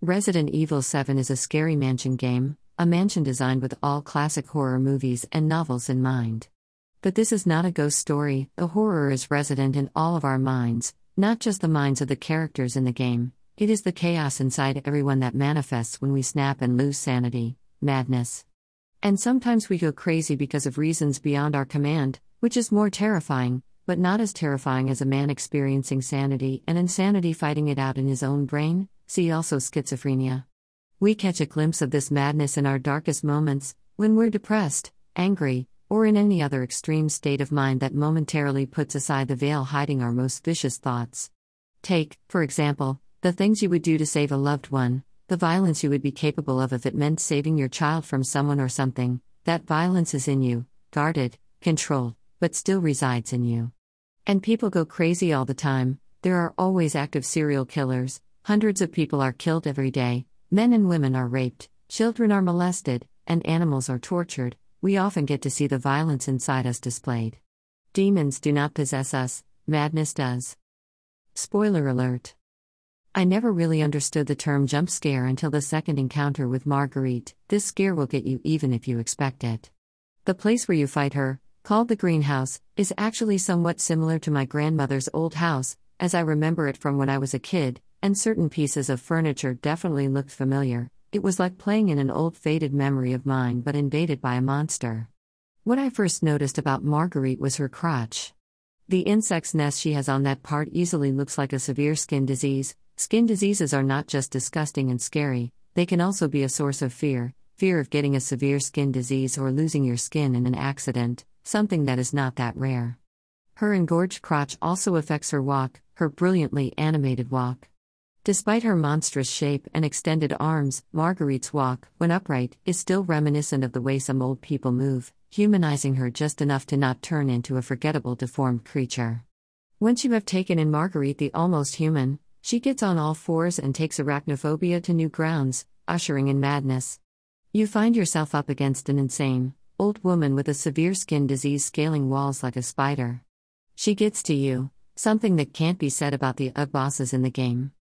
Resident Evil 7 is a scary mansion game, a mansion designed with all classic horror movies and novels in mind. But this is not a ghost story, the horror is resident in all of our minds, not just the minds of the characters in the game. It is the chaos inside everyone that manifests when we snap and lose sanity, madness. And sometimes we go crazy because of reasons beyond our command, which is more terrifying, but not as terrifying as a man experiencing sanity and insanity fighting it out in his own brain, see also schizophrenia. We catch a glimpse of this madness in our darkest moments, when we're depressed, angry, or in any other extreme state of mind that momentarily puts aside the veil hiding our most vicious thoughts. Take, for example, the things you would do to save a loved one, the violence you would be capable of if it meant saving your child from someone or something. That violence is in you, guarded, controlled, but still resides in you. And people go crazy all the time. There are always active serial killers, Hundreds of people are killed every day, men and women are raped, children are molested, and animals are tortured. We often get to see the violence inside us displayed. Demons do not possess us, madness does. Spoiler alert. I never really understood the term jump scare until the second encounter with Marguerite. This scare will get you even if you expect it. The place where you fight her, called the greenhouse, is actually somewhat similar to my grandmother's old house, as I remember it from when I was a kid, and certain pieces of furniture definitely looked familiar. It was like playing in an old faded memory of mine but invaded by a monster. What I first noticed about Marguerite was her crotch. The insect's nest she has on that part easily looks like a severe skin disease. Skin diseases are not just disgusting and scary, they can also be a source of fear fear of getting a severe skin disease or losing your skin in an accident, something that is not that rare. Her engorged crotch also affects her walk, her brilliantly animated walk. Despite her monstrous shape and extended arms, Marguerite's walk, when upright, is still reminiscent of the way some old people move, humanizing her just enough to not turn into a forgettable deformed creature. Once you have taken in Marguerite the almost human, she gets on all fours and takes arachnophobia to new grounds, ushering in madness. You find yourself up against an insane, old woman with a severe skin disease scaling walls like a spider. She gets to you, something that can't be said about the UG bosses in the game.